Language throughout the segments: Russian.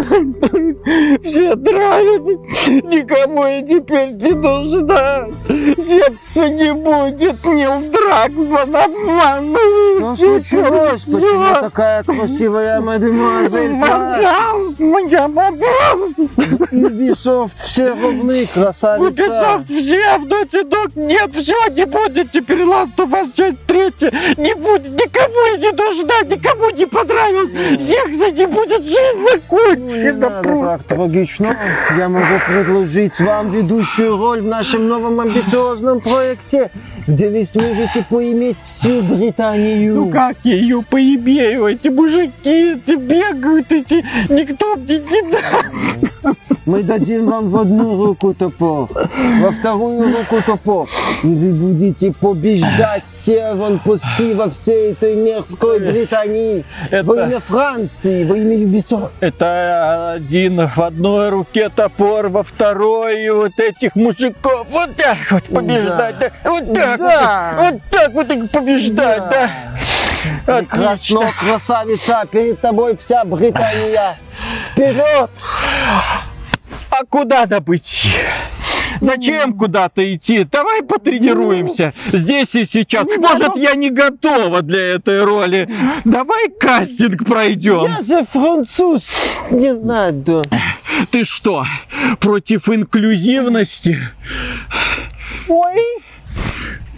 Все травят. Никому я теперь не нужна. Секса не будет, не в драк, под обманывают. Что случилось? Почему такая красивая мадемуазель? Мадам, моя мадам. Ubisoft все равны, красавица. Ubisoft все, в Naughty Dog нет, все, не будет теперь Last of Us часть третья. Не будет, никому я не нужна, никому не понравилось. Секса не будет, жизнь Не надо просто. так трагично. Я могу предложить вам ведущую роль в нашем новом амбициозном проекте, где вы сможете поиметь всю Британию. Ну как я ее поимею? Эти мужики эти бегают, эти никто мне не даст. Мы дадим вам в одну руку топор, во вторую руку топор. И вы будете побеждать все аванпосты во всей этой мерзкой Британии. Это- Во имя Франции, во имя Ubisoft. Это один в одной руке топор, во второй и вот этих мужиков вот так вот побеждать, да. Вот так Да. вот, вот так вот их побеждать, да. Прекрасно, Отлично. красавица, перед тобой вся Британия. Вперед! А куда идти? Зачем куда-то идти? Давай потренируемся здесь и сейчас. Может, я не готова для этой роли. Давай кастинг пройдем. Я же француз, не надо. Ты что, против инклюзивности? Ой,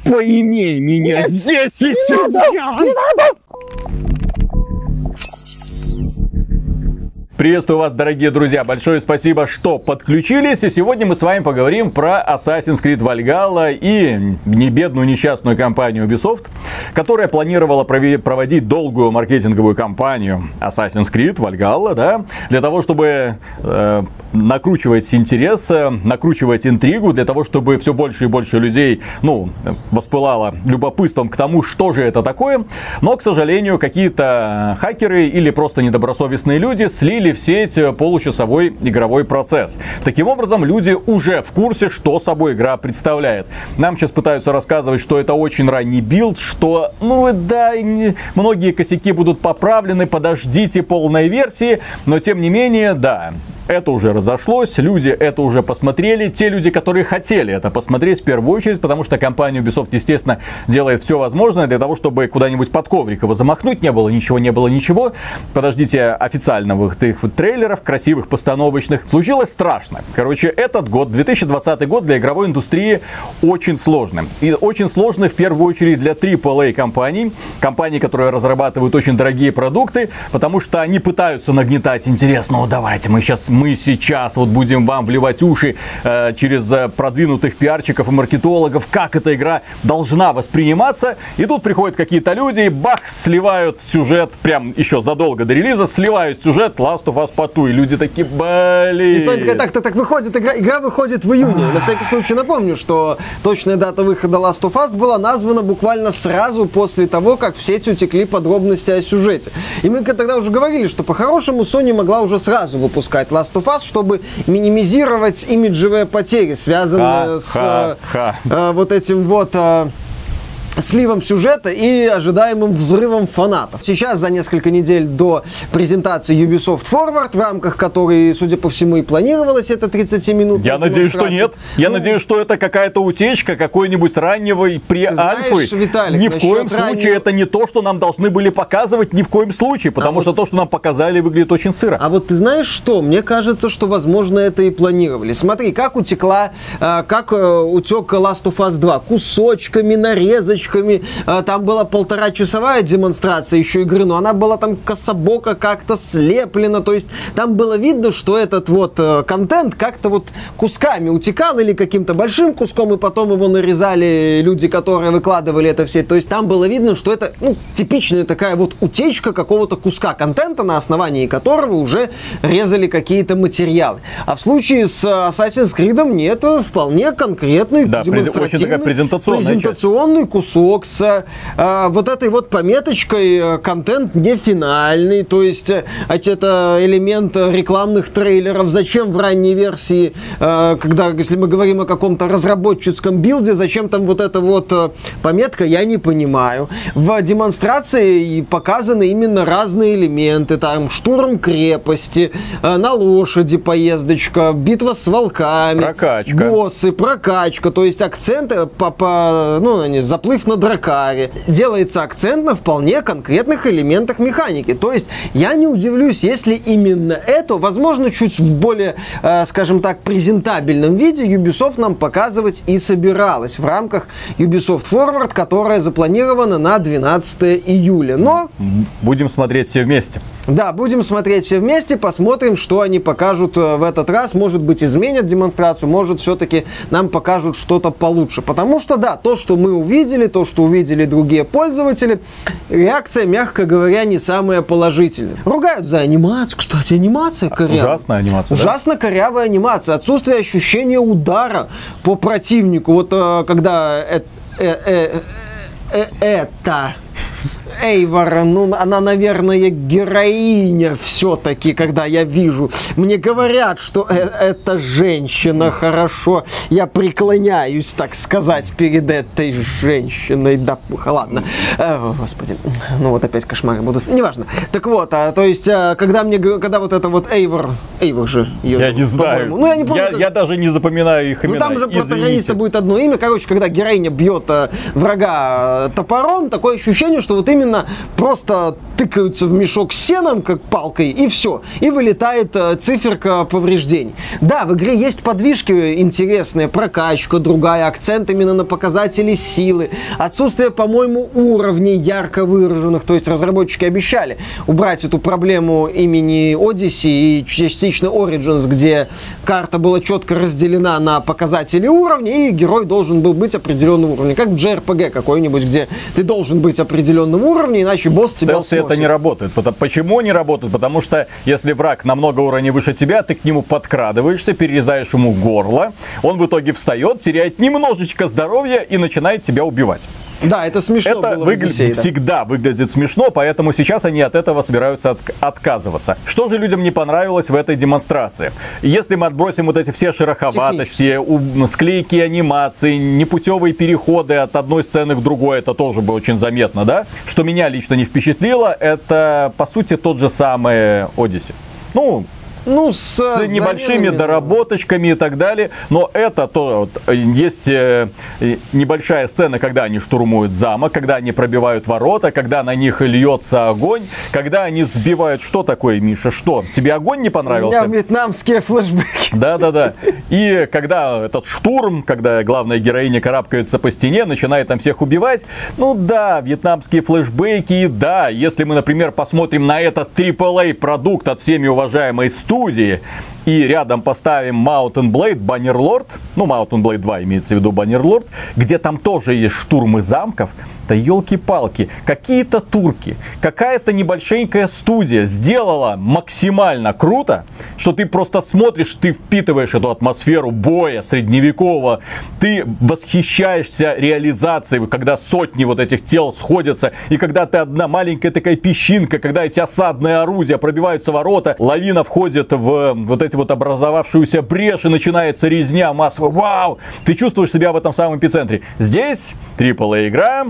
Поимей меня здесь и сейчас. Приветствую вас, дорогие друзья. Большое спасибо, что подключились. И сегодня мы с вами поговорим про Assassin's Creed Valhalla и небедную несчастную компанию Ubisoft, которая планировала проводить долгую маркетинговую кампанию Assassin's Creed Valhalla, да, для того, чтобы э, накручивать интерес, э, накручивать интригу, для того, чтобы все больше и больше людей, ну, воспылало любопытством к тому, что же это такое. Но, к сожалению, какие-то хакеры или просто недобросовестные люди слили в сеть получасовой игровой процесс. Таким образом, люди уже в курсе, что собой игра представляет. Нам сейчас пытаются рассказывать, что это очень ранний билд, что, ну да, не- многие косяки будут поправлены, подождите полной версии, но тем не менее, да, это уже разошлось, люди это уже посмотрели, те люди, которые хотели это посмотреть в первую очередь, потому что компания Ubisoft, естественно, делает все возможное для того, чтобы куда-нибудь под коврик его замахнуть, не было ничего, не было ничего. Подождите официальных их трейлеров, красивых, постановочных. Случилось страшно. Короче, этот год, 2020 год для игровой индустрии очень сложный. И очень сложный в первую очередь для AAA компаний, компаний, которые разрабатывают очень дорогие продукты, потому что они пытаются нагнетать интерес. Ну, давайте, мы сейчас, мы сейчас вот будем вам вливать уши э, через э, продвинутых пиарчиков и маркетологов, как эта игра должна восприниматься. И тут приходят какие-то люди и бах, сливают сюжет, прям еще задолго до релиза, сливают сюжет Last of Us ту. И люди такие, блин. И Соня такая, так, так, так, выходит, игра, игра выходит в июне. На всякий случай напомню, что точная дата выхода Last of Us была названа буквально сразу после того, как в сеть утекли подробности о сюжете. И мы тогда уже говорили, что по-хорошему Sony могла уже сразу выпускать Last of Us, чтобы минимизировать имиджевые потери, связанные с Ха, э, ха. э, вот этим вот... э, сливом сюжета и ожидаемым взрывом фанатов. Сейчас, за несколько недель до презентации Ubisoft Forward, в рамках которой, судя по всему, и планировалась эта 30 минут. Я надеюсь, что нет. Я надеюсь, что это какая-то утечка какой-нибудь раннего и знаешь. Виталик, ни в коем насчет случае раннего- это не то, что нам должны были показывать, ни в коем случае. Потому вот- что то, что нам показали, выглядит очень сыро. А вот ты знаешь что? Мне кажется, что, возможно, это и планировали. Смотри, как утекла, э, как э, утек Last of Us 2. Кусочками, нарезочками. Э, Там была полтора-часовая демонстрация еще игры, но она была там кособоко как-то слеплена. То есть там было видно, что этот вот э, контент как-то вот кусками утекал или каким-то большим куском, и потом его нарезали люди, которые выкладывали это все. То есть там было видно, что это ну, типичная такая вот утечка какого-то куска контента, на основании которого уже резали какие-то материалы. А в случае с э, Assassin's Creed нет, вполне конкретный Да, през- очень такая демонстративный, презентационная часть. презентационный кусок кусок с э, вот этой вот пометочкой э, контент не финальный, то есть это элемент рекламных трейлеров. Зачем в ранней версии, э, когда, если мы говорим о каком-то разработческом билде, зачем там вот эта вот э, пометка, я не понимаю. В демонстрации показаны именно разные элементы, там штурм крепости, э, на лошади поездочка, битва с волками, прокачка. боссы, прокачка, то есть акценты по, по ну, они, заплыв на дракаре. Делается акцент на вполне конкретных элементах механики. То есть я не удивлюсь, если именно это, возможно, чуть в более, э, скажем так, презентабельном виде Ubisoft нам показывать и собиралась в рамках Ubisoft Forward, которая запланирована на 12 июля. Но... Будем смотреть все вместе. Да, будем смотреть все вместе, посмотрим, что они покажут э, в этот раз. Может быть, изменят демонстрацию, может, все-таки нам покажут что-то получше. Потому что, да, то, что мы увидели, то, что увидели другие пользователи, реакция, мягко говоря, не самая положительная. Ругают за анимацию. Кстати, анимация корявая. Ужасная анимация, Ужасно да? корявая анимация. Отсутствие ощущения удара по противнику. Вот э, когда э, э, э, э, это Эйвора, ну, она, наверное, героиня все-таки, когда я вижу. Мне говорят, что э это женщина, хорошо. Я преклоняюсь, так сказать, перед этой женщиной. Да, ладно. Э, господи, ну вот опять кошмары будут. Неважно. Так вот, а, то есть, а, когда мне, когда вот это вот Эйвор, Эйвор же ее, Я не знаю. Ну, я не помню. Я, как... я даже не запоминаю их имена. Ну, там же протагониста будет одно имя. Короче, когда героиня бьет а, врага топором, такое ощущение, что вот именно просто тыкаются в мешок с сеном, как палкой, и все. И вылетает э, циферка повреждений. Да, в игре есть подвижки интересные, прокачка другая, акцент именно на показатели силы, отсутствие, по-моему, уровней ярко выраженных, то есть разработчики обещали убрать эту проблему имени Odyssey и частично Origins, где карта была четко разделена на показатели уровней, и герой должен был быть определенным уровнем, как в JRPG какой-нибудь, где ты должен быть определенным уровнем, иначе босс тебя Стелсе это не работает. Почему не работает? Потому что если враг намного уровней выше тебя, ты к нему подкрадываешься, перерезаешь ему горло, он в итоге встает, теряет немножечко здоровья и начинает тебя убивать. Да, это смешно это было выгля... Одиссее, да. всегда выглядит смешно, поэтому сейчас они от этого собираются от... отказываться. Что же людям не понравилось в этой демонстрации? Если мы отбросим вот эти все шероховатости, у... склейки анимации, непутевые переходы от одной сцены к другой, это тоже было очень заметно, да? Что меня лично не впечатлило, это по сути тот же самый Odyssey. Ну, ну, с, с небольшими доработочками и так далее. Но это то, вот, есть э, небольшая сцена, когда они штурмуют замок, когда они пробивают ворота, когда на них льется огонь, когда они сбивают... Что такое, Миша? Что? Тебе огонь не понравился? У меня вьетнамские флешбеки. Да-да-да. И когда этот штурм, когда главная героиня карабкается по стене, начинает там всех убивать, ну да, вьетнамские флешбеки, да, если мы, например, посмотрим на этот AAA продукт от всеми уважаемой студии, студии и рядом поставим Mountain Blade Bannerlord, ну Mountain Blade 2 имеется в виду Bannerlord, где там тоже есть штурмы замков, да елки-палки, какие-то турки, какая-то небольшенькая студия сделала максимально круто, что ты просто смотришь, ты впитываешь эту атмосферу боя средневекового, ты восхищаешься реализацией, когда сотни вот этих тел сходятся, и когда ты одна маленькая такая песчинка, когда эти осадные орудия пробиваются ворота, лавина входит в вот эти вот образовавшуюся брешь и начинается резня массовая. Вау! Ты чувствуешь себя в этом самом эпицентре. Здесь AAA игра,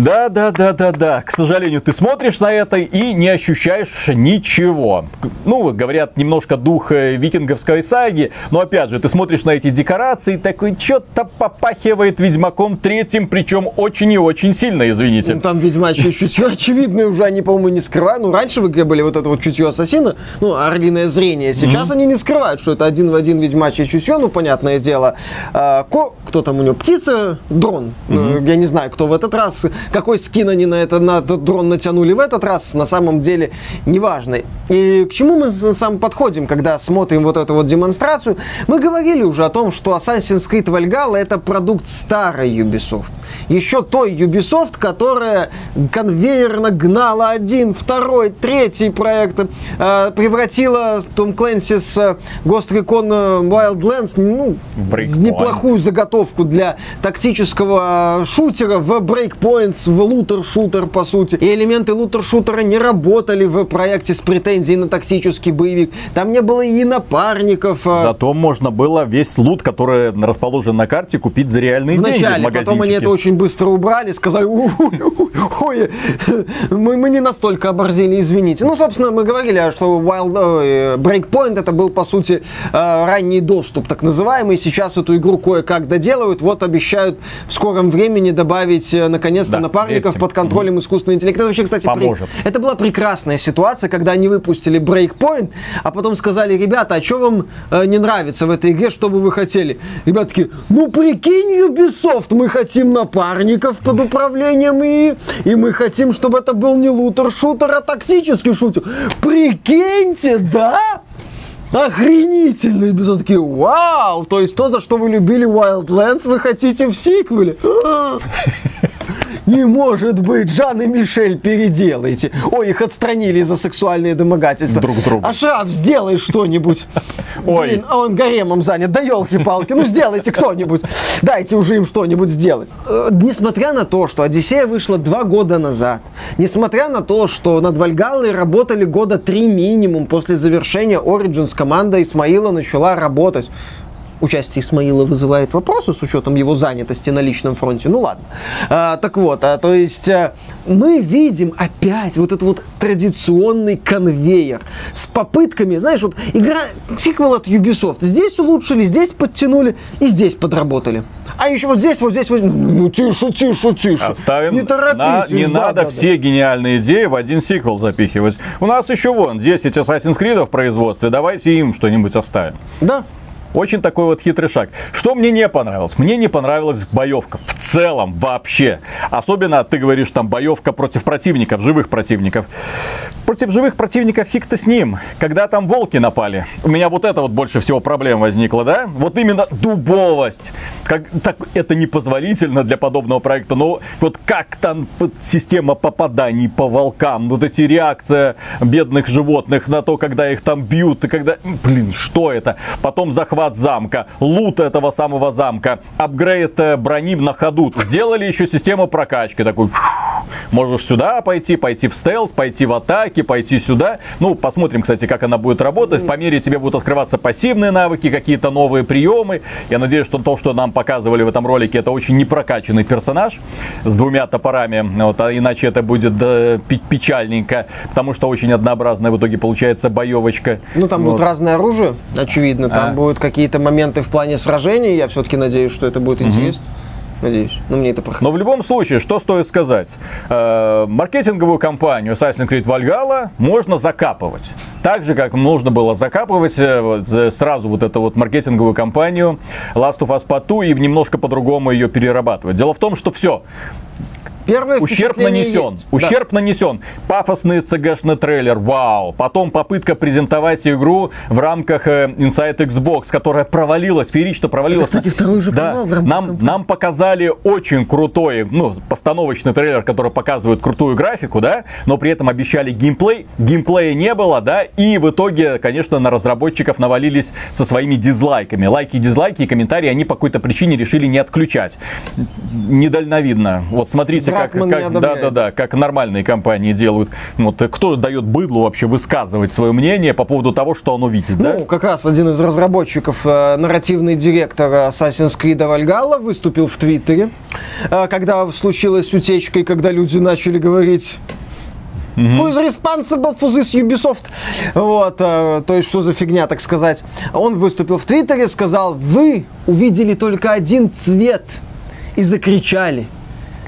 да, да, да, да, да. К сожалению, ты смотришь на это и не ощущаешь ничего. Ну, говорят, немножко дух э, викинговской саги, но опять же, ты смотришь на эти декорации, такой, что-то попахивает Ведьмаком третьим, причем очень и очень сильно, извините. Ну, там Ведьмачье чутье очевидное уже, они, по-моему, не скрывают. Ну, раньше в игре были вот это вот чутье ассасина, ну, орлиное зрение. Сейчас mm-hmm. они не скрывают, что это один в один Ведьмачье чутье, ну, понятное дело. А, ко... Кто там у него? Птица, дрон. Mm-hmm. Я не знаю, кто в этот раз какой скин они на, это, на этот дрон натянули в этот раз, на самом деле неважно. И к чему мы сам подходим, когда смотрим вот эту вот демонстрацию? Мы говорили уже о том, что Assassin's Creed Valhalla это продукт старой Ubisoft. Еще той Ubisoft, которая конвейерно гнала один, второй, третий проект, э, превратила Том Клэнси с э, Ghost Recon Wildlands ну, неплохую заготовку для тактического шутера в Breakpoints, в лутер-шутер, по сути. И элементы лутер-шутера не работали в проекте с претензией на тактический боевик. Там не было и напарников. А Зато можно было весь лут, который расположен на карте, купить за реальные в деньги в потом они это очень быстро убрали, сказали, ой, мы, мы не настолько оборзели, извините. Ну, собственно, мы говорили, что Wild Breakpoint это был, по сути, э, ранний доступ, так называемый. Сейчас эту игру кое-как доделают. Вот обещают в скором времени добавить, э, наконец-то, Да, напарников верьте. под контролем искусственного интеллекта. Это вообще, кстати, при- Поможет. это была прекрасная ситуация, когда они выпустили Breakpoint, а потом сказали, ребята, а что вам э, не нравится в этой игре, что бы вы хотели? Ребята такие, ну прикинь, Ubisoft, мы хотим напарников под управлением и, и мы хотим, чтобы это был не лутер-шутер, а тактический шутер. Прикиньте, да? Охренительно! И Ubisoft такие, вау! То есть то, за что вы любили Wildlands, вы хотите в сиквеле? Не может быть, Жан и Мишель переделайте. Ой, их отстранили за сексуальные домогательства. Друг другу. Ашраф, сделай что-нибудь. Ой. Блин, а он гаремом занят. Да елки-палки, ну сделайте кто-нибудь. Дайте уже им что-нибудь сделать. Э, Несмотря на то, что Одиссея вышла два года назад, несмотря на то, что над Вальгаллой работали года три минимум после завершения Origins, команда Исмаила начала работать. Участие Исмаила вызывает вопросы с учетом его занятости на личном фронте. Ну ладно. А, так вот, а, то есть а, мы видим опять вот этот вот традиционный конвейер с попытками, знаешь, вот игра, сиквел от Ubisoft. Здесь улучшили, здесь подтянули и здесь подработали. А еще вот здесь, вот здесь, вот, ну тише, тише, тише. Оставим. Не торопитесь. На- не да, надо да, да. все гениальные идеи в один сиквел запихивать. У нас еще вон 10 Assassin's Creed в производстве. Давайте им что-нибудь оставим. Да. Очень такой вот хитрый шаг. Что мне не понравилось? Мне не понравилась боевка в целом вообще. Особенно, ты говоришь, там боевка против противников, живых противников. Против живых противников фиг-то с ним. Когда там волки напали, у меня вот это вот больше всего проблем возникло, да? Вот именно дубовость. Как, так, это непозволительно для подобного проекта, но вот как там система попаданий по волкам, вот эти реакция бедных животных на то, когда их там бьют, и когда, блин, что это? Потом захват замка, лут этого самого замка, апгрейд э, брони на ходу. Сделали еще систему прокачки, такой, можешь сюда пойти, пойти в стелс, пойти в атаки, пойти сюда. Ну, посмотрим, кстати, как она будет работать. По мере тебе будут открываться пассивные навыки, какие-то новые приемы. Я надеюсь, что то, что нам показывали в этом ролике, это очень непрокачанный персонаж с двумя топорами. Вот, а иначе это будет пи- печальненько, потому что очень однообразная в итоге получается боевочка. Ну, там Вот. будет разное оружие, очевидно. Там А. будут какие-то моменты в плане сражений. Я все-таки надеюсь, что это будет интересно. Надеюсь. Но мне это проходит. Но в любом случае, что стоит сказать? Э, маркетинговую кампанию Assassin's Creed Valhalla можно закапывать. Так же, как нужно было закапывать э, вот, э, сразу вот эту вот маркетинговую кампанию Last of Us Part 2 и немножко по-другому ее перерабатывать. Дело в том, что все, Первое ущерб нанесен. есть. Ущерб нанесен. Пафосный цгшный трейлер, вау. Потом попытка презентовать игру в рамках э, Inside Xbox, которая провалилась, феерично провалилась. Это, кстати, второй же да, провал в рамках нам, нам показали очень крутой, ну, постановочный трейлер, который показывает крутую графику, да, но при этом обещали геймплей. Геймплея не было, да, и в итоге, конечно, на разработчиков навалились со своими дизлайками. Лайки, дизлайки и комментарии они по какой-то причине решили не отключать. Недальновидно. Вот смотрите, как, Дракман не как, да, да, да, как нормальные компании делают. Вот, э, кто дает быдлу вообще высказывать свое мнение по поводу того, что оно видит, да? Ну, как раз один из разработчиков, э, нарративный директор Assassin's Creed Valhalla, выступил в Твиттере, э, когда случилась утечка и когда люди начали говорить Who is responsible for this Ubisoft? Вот, э, то есть, что за фигня, так сказать. Он выступил в Твиттере, сказал, вы увидели только один цвет и закричали.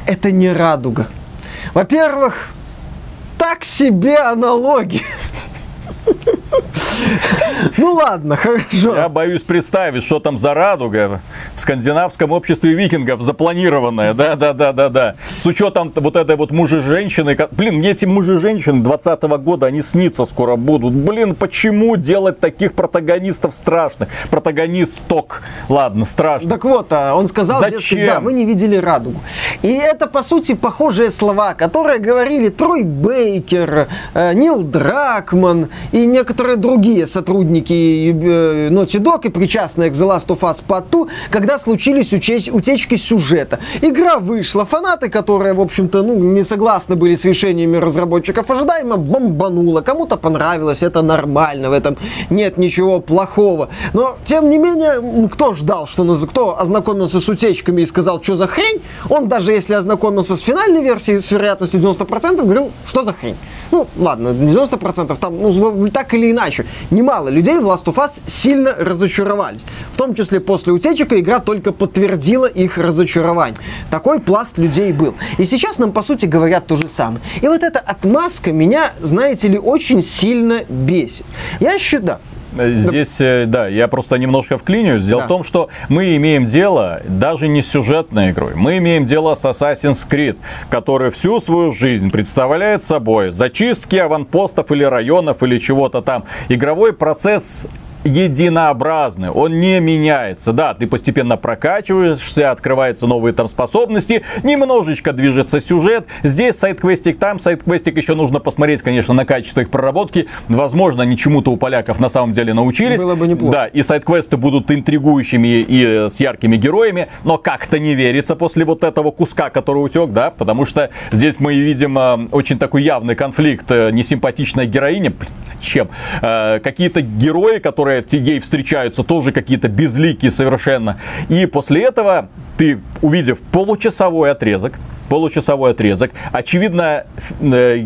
Это не радуга. Во-первых, так себе аналогия. Ну ладно, хорошо. Я боюсь представить, что там за радуга в скандинавском обществе викингов запланированная. Да, да, да, да, да. С учетом вот этой вот мужи-женщины. Блин, мне эти мужи-женщины 20 года, они снится скоро будут. Блин, почему делать таких протагонистов страшных? Протагонисток. Ладно, страшно. Так вот, а, он сказал, Зачем? да, вы не видели радугу. И это, по сути, похожие слова, которые говорили Трой Бейкер, э, Нил Дракман и некоторые другие сотрудники э, Naughty Dog и причастные к The Last of Us Part 2, когда случились учеч- утечки сюжета. Игра вышла, фанаты, которые, в общем-то, ну, не согласны были с решениями разработчиков, ожидаемо бомбануло. Кому-то понравилось, это нормально, в этом нет ничего плохого. Но, тем не менее, кто ждал, что кто ознакомился с утечками и сказал, что за хрень, он даже если ознакомился с финальной версией с вероятностью 90%, говорил, что за хрень. Ну, ладно, не 90%, там, ну, так или иначе, немало людей в Last of Us сильно разочаровались. В том числе после утечек игра только подтвердила их разочарование. Такой пласт людей был. И сейчас нам, по сути, говорят то же самое. И вот эта отмазка меня, знаете ли, очень сильно бесит. Я считаю, Здесь, э, да, я просто немножко вклинюсь. Дело Да. в том, что мы имеем дело даже не с сюжетной игрой. Мы имеем дело с Assassin's Creed, который всю свою жизнь представляет собой зачистки аванпостов или районов или чего-то там. Игровой процесс единообразный, он не меняется. Да, ты постепенно прокачиваешься, открываются новые там способности, немножечко движется сюжет. Здесь сайт-квестик, там сайт-квестик, еще нужно посмотреть, конечно, на качество их проработки. Возможно, они чему-то у поляков на самом деле научились. Было бы неплохо. Да, и сайт-квесты будут интригующими и э, с яркими героями, но как-то не верится после вот этого куска, который утек, да, потому что здесь мы видим э, очень такой явный конфликт, э, несимпатичная героиня, блин, зачем? Э, какие-то герои, которые те- ей встречаются, тоже какие-то безликие совершенно. И после этого ты, увидев получасовой отрезок, получасовой отрезок, очевидно, э,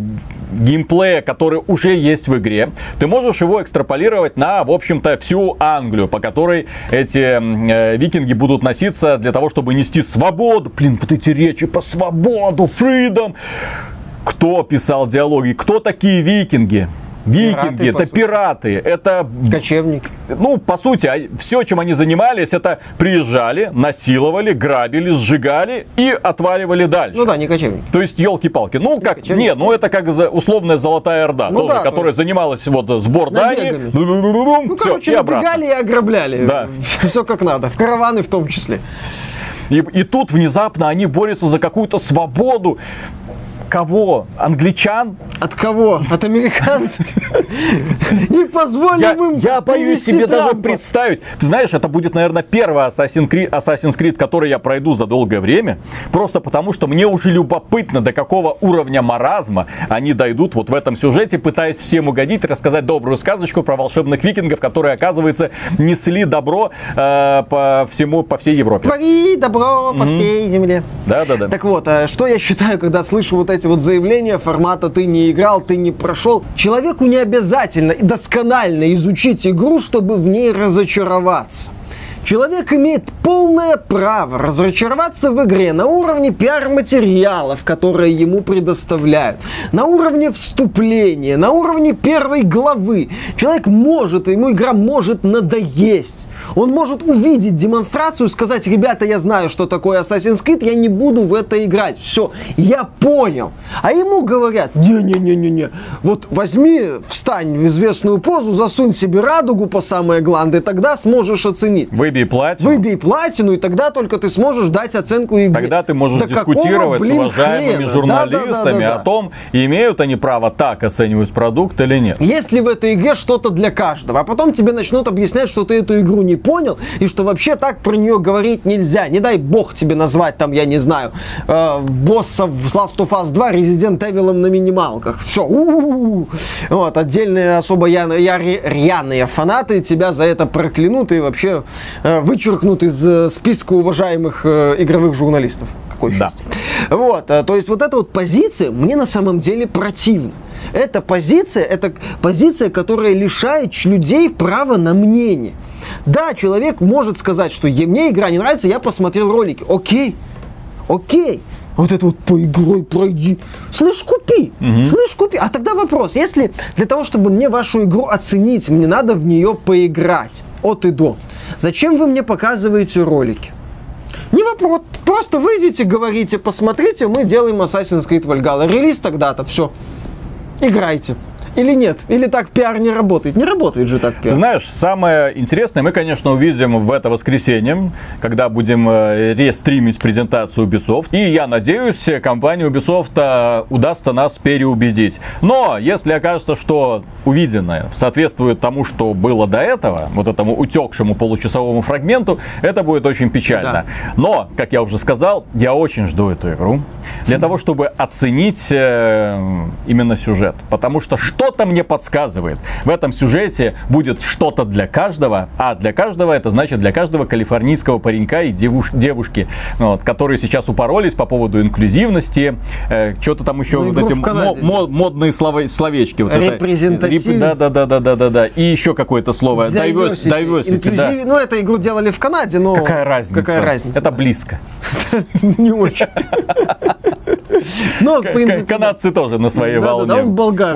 геймплея, который уже есть в игре, ты можешь его экстраполировать на, в общем-то, всю Англию, по которой эти э, викинги будут носиться для того, чтобы нести свободу. Блин, вот эти речи по свободу, freedom. Кто писал диалоги? Кто такие викинги? Викинги, Пираты, это сути. пираты, это кочевник. ну, по сути, все, чем они занимались, это приезжали, насиловали, грабили, сжигали и отваливали дальше. Ну да, не кочевник. То есть, елки-палки. Ну, как, кочевник. не, ну это как условная Золотая Орда, Ну тоже, да, то которая есть- занималась вот сбор дани, Набегами. все, Ну, короче, и набегали и ограбляли. Да. Все как надо. В караваны в том числе. И, и тут внезапно они борются за какую-то свободу. Кого? Англичан? От кого? От американцев? Не позволим им я боюсь себе даже представить. Ты знаешь, это будет, наверное, первый Assassin's Creed, Assassin's Creed, который я пройду за долгое время. Просто потому, что мне уже любопытно, до какого уровня маразма они дойдут вот в этом сюжете, пытаясь всем угодить, рассказать добрую сказочку про волшебных викингов, которые, оказывается, несли добро э, по всему, по всей Европе. Твори добро по всей земле. Да-да-да. Так вот, а что я считаю, когда слышу вот эти вот заявления формата «ты не играл, ты не прошел», человеку не обязательно досконально изучить игру, чтобы в ней разочароваться. Человек имеет полное право разочароваться в игре на уровне пиар-материалов, которые ему предоставляют, на уровне вступления, на уровне первой главы. Человек может, ему игра может надоесть. Он может увидеть демонстрацию, сказать, ребята, я знаю, что такое Assassin's Creed, я не буду в это играть. Все, я понял. А ему говорят, не-не-не-не-не, вот возьми, встань в известную позу, засунь себе радугу по самые гланды, тогда сможешь оценить. Выбей платье. Выбей платину, и тогда только ты сможешь дать оценку игре. Тогда ты можешь Да какого, дискутировать блин, с уважаемыми хрена? журналистами Да-да-да-да-да. о том, имеют они право так оценивать продукт или нет. Есть ли в этой игре что-то для каждого? А потом тебе начнут объяснять, что ты эту игру не понял, и что вообще так про нее говорить нельзя. Не дай бог тебе назвать там, я не знаю, э, босса в Last of Us 2 Resident Evil на минималках. Все. Вот, отдельные особо я, я, рьяные фанаты тебя за это проклянут и вообще вычеркнут из э, списка уважаемых э, игровых журналистов. Какое Да. счастье. Вот, э, то есть вот эта вот позиция мне на самом деле противна. Эта позиция, это позиция, которая лишает людей права на мнение. Да, человек может сказать, что «Е- мне игра не нравится, я посмотрел ролики. Окей, окей. Вот это вот по игрой пройди. Слышь, купи. Слышь, купи. А тогда вопрос. Если для того, чтобы мне вашу игру оценить, мне надо в нее поиграть от и до. Зачем вы мне показываете ролики? Не вопрос. Просто выйдите, говорите, посмотрите, мы делаем Assassin's Creed Valhalla. Релиз тогда-то, все. Играйте. Или нет? Или так пиар не работает? Не работает же так пиар. Знаешь, самое интересное мы, конечно, увидим в это воскресенье, когда будем э, рестримить презентацию Ubisoft. И я надеюсь, компания Ubisoft э, удастся нас переубедить. Но если окажется, что увиденное соответствует тому, что было до этого, вот этому утекшему получасовому фрагменту, это будет очень печально. Да. Но, как я уже сказал, я очень жду эту игру для того, чтобы оценить э, именно сюжет. Потому что что-то мне подсказывает. В этом сюжете будет что-то для каждого, а для каждого это значит для каждого калифорнийского паренька и девуш- девушки, вот, которые сейчас упоролись по поводу инклюзивности, э, что-то там еще Ну, вот эти Канаде, мо- мо- модные слово- словечки. Вот это. Репрезентатив. Реп- Да, да, да, да, да, да, да. И еще какое-то слово. Diversity, diversity, да. Инклюзив- Ну, эту игру делали в Канаде, но... Какая разница? Какая разница? Это да. близко. Не очень. Ну, в принципе... да. Канадцы тоже на своей волне. он болгар.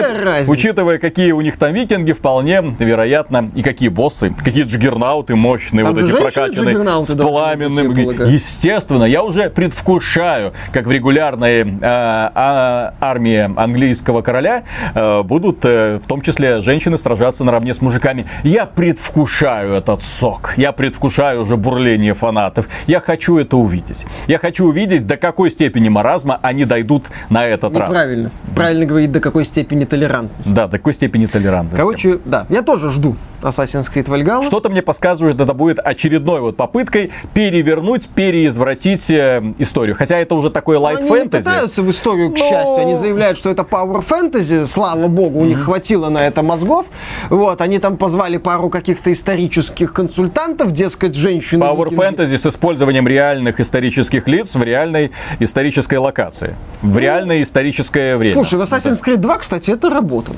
Учит- разница? Учитывая, какие у них там викинги, вполне вероятно, и какие боссы, какие джиггернауты мощные, Там вот эти прокачанные, с пламенным. Естественно, я уже предвкушаю, как в регулярной э, а- армии английского короля э, будут э, в том числе женщины сражаться наравне с мужиками. Я предвкушаю этот сок. Я предвкушаю уже бурление фанатов. Я хочу это увидеть. Я хочу увидеть, до какой степени маразма они дойдут на этот раз. Неправильно. Правильно говорить, до какой степени толерантности. Да, до какой степени толерантности. Короче, да, я тоже жду Assassin's Creed Valhalla. Что-то мне подсказывает, это будет очередной вот попыткой перевернуть, переизвратить э, историю. Хотя это уже такой Ну, Они фэнтези. пытаются в историю, к Но- счастью. Они заявляют, что это Power Fantasy. Слава богу, у них хватило на это мозгов. Вот, они там позвали пару каких-то исторических консультантов, дескать, женщины. Power. Fantasy с использованием реальных исторических лиц в реальной исторической локации. В реальное историческое время. Ну, Слушай, в Assassin's Creed 2, кстати, это работало.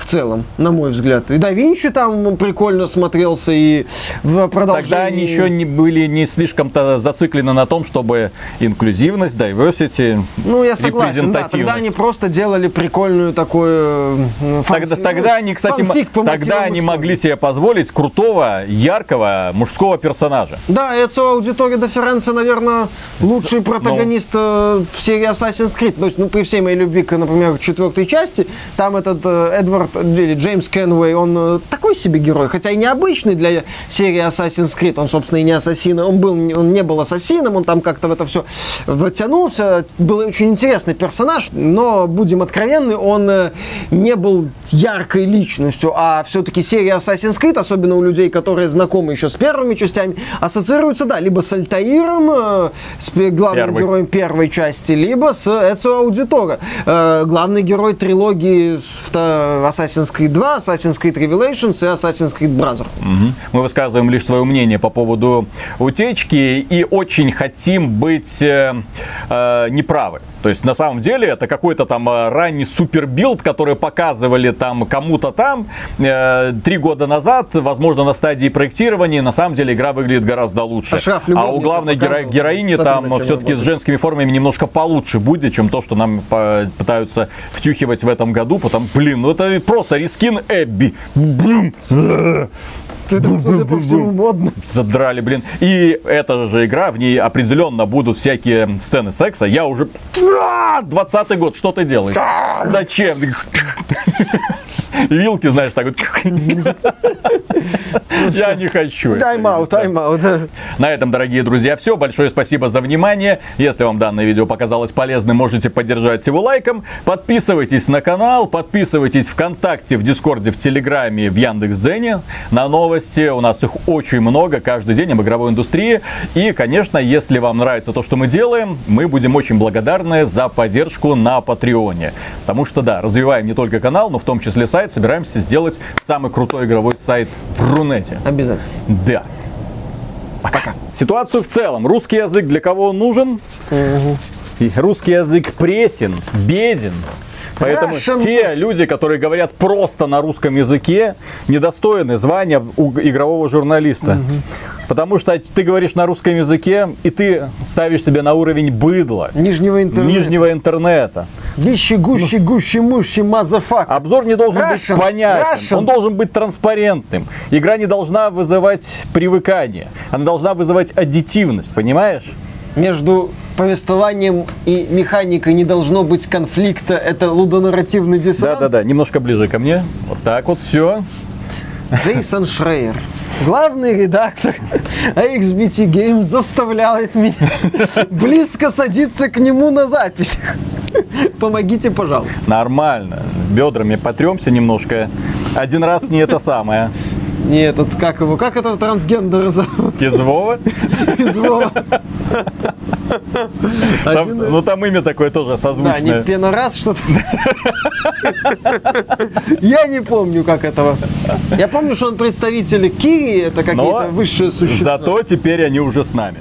В целом, на мой взгляд. И да Винчи там прикольно смотрелся, и в продолжении... Тогда они еще не были не слишком-то зациклены на том, чтобы инклюзивность, diversity, Ну, я согласен, да. Тогда они просто делали прикольную такую... э, фан- Тогда, тогда они, кстати, по тогда они истории. могли себе позволить крутого, яркого мужского персонажа. Да, Эцио Аудитория де Ференце, наверное, лучший ну. протагонист э, в серии Assassin's Creed. То есть, ну, при всей моей любви к, например, четвертой части, там этот э, Эдвард, или Джеймс Кенвей, он э, такой себе герой, хотя и необычный для серии Assassin's Creed. Он, собственно, и не ассасин, он, был, он не был ассасином, он там как-то в это все втянулся. Был очень интересный персонаж, но, будем откровенны, он э, не был яркой личностью, а все-таки серия Assassin's Creed, особенно у людей, которые знакомы еще с первыми частями, ассоциируется, да, либо с Альтаиром, э, с главным Первый. героем первой части, либо с Эцио Аудитора, главный герой трилогии вто- Assassin's Creed 2, Assassin's Creed Revelations и Assassin's Creed Brotherhood. Мгм. Мы высказываем лишь свое мнение по поводу утечки и очень хотим быть э, э, неправы. То есть на самом деле это какой-то там э, ранний супербилд, который показывали там кому-то там э, три года назад, возможно на стадии проектирования. На самом деле игра выглядит гораздо лучше. Ашраф а у главной геро- героини там все-таки с женскими формами немножко получше будет, чем то, что нам по- пытаются втюхивать в этом году. Потому, блин, ну это просто рискин Эбби. Бум. Это, судя по всему, модно. Задрали, блин. И эта же игра, в ней определенно будут всякие сцены секса. Я уже... 20 год, что ты делаешь? Зачем? Вилки, знаешь, так вот. Я не хочу. Тайм-аут, тайм-аут. На этом, дорогие друзья, все. Большое спасибо за внимание. Если вам данное видео показалось полезным, можете поддержать его лайком. Подписывайтесь на канал, подписывайтесь ВКонтакте, в Дискорде, в Телеграме, в Яндекс.Дзене на новости. У нас их очень много каждый день об игровой индустрии. И, конечно, если вам нравится то, что мы делаем, мы будем очень благодарны за поддержку на Патреоне. Потому что, да, развиваем не только канал, но в том числе сайт. Собираемся сделать самый крутой игровой сайт в Рунете. Обязательно. Да. Пока. Ситуацию в целом. Русский язык для кого он нужен? И Русский язык пресен, беден. Поэтому Russian- те люди, которые говорят просто на русском языке, недостойны звания игрового журналиста. Потому что ты говоришь на русском языке, и ты ставишь себя на уровень быдла. Нижнего интернета. Нижнего интернета. Вищи, гущи, гущи, мущи, мазафак. Обзор не должен Russian, быть понятен. Russian. Он должен быть транспарентным. Игра не должна вызывать привыкание. Она должна вызывать аддитивность, понимаешь? Между повествованием и механикой не должно быть конфликта. Это лудонарративный диссонанс. Да-да-да, немножко ближе ко мне. Вот так вот, все. Джейсон Шрейер, главный редактор AXBT Games, заставляет меня близко садиться к нему на записях. Помогите, пожалуйста. Нормально. Бедрами потремся немножко. Один раз не это самое. Не этот, как его, как этого трансгендера зовут? Из Вова. Из Вова. Там- ну там имя такое тоже Да, созвучное. не пенорас что-то. Я не помню, как этого. Я помню, что он представитель Кири, это какие-то высшие существа. зато теперь они уже с нами.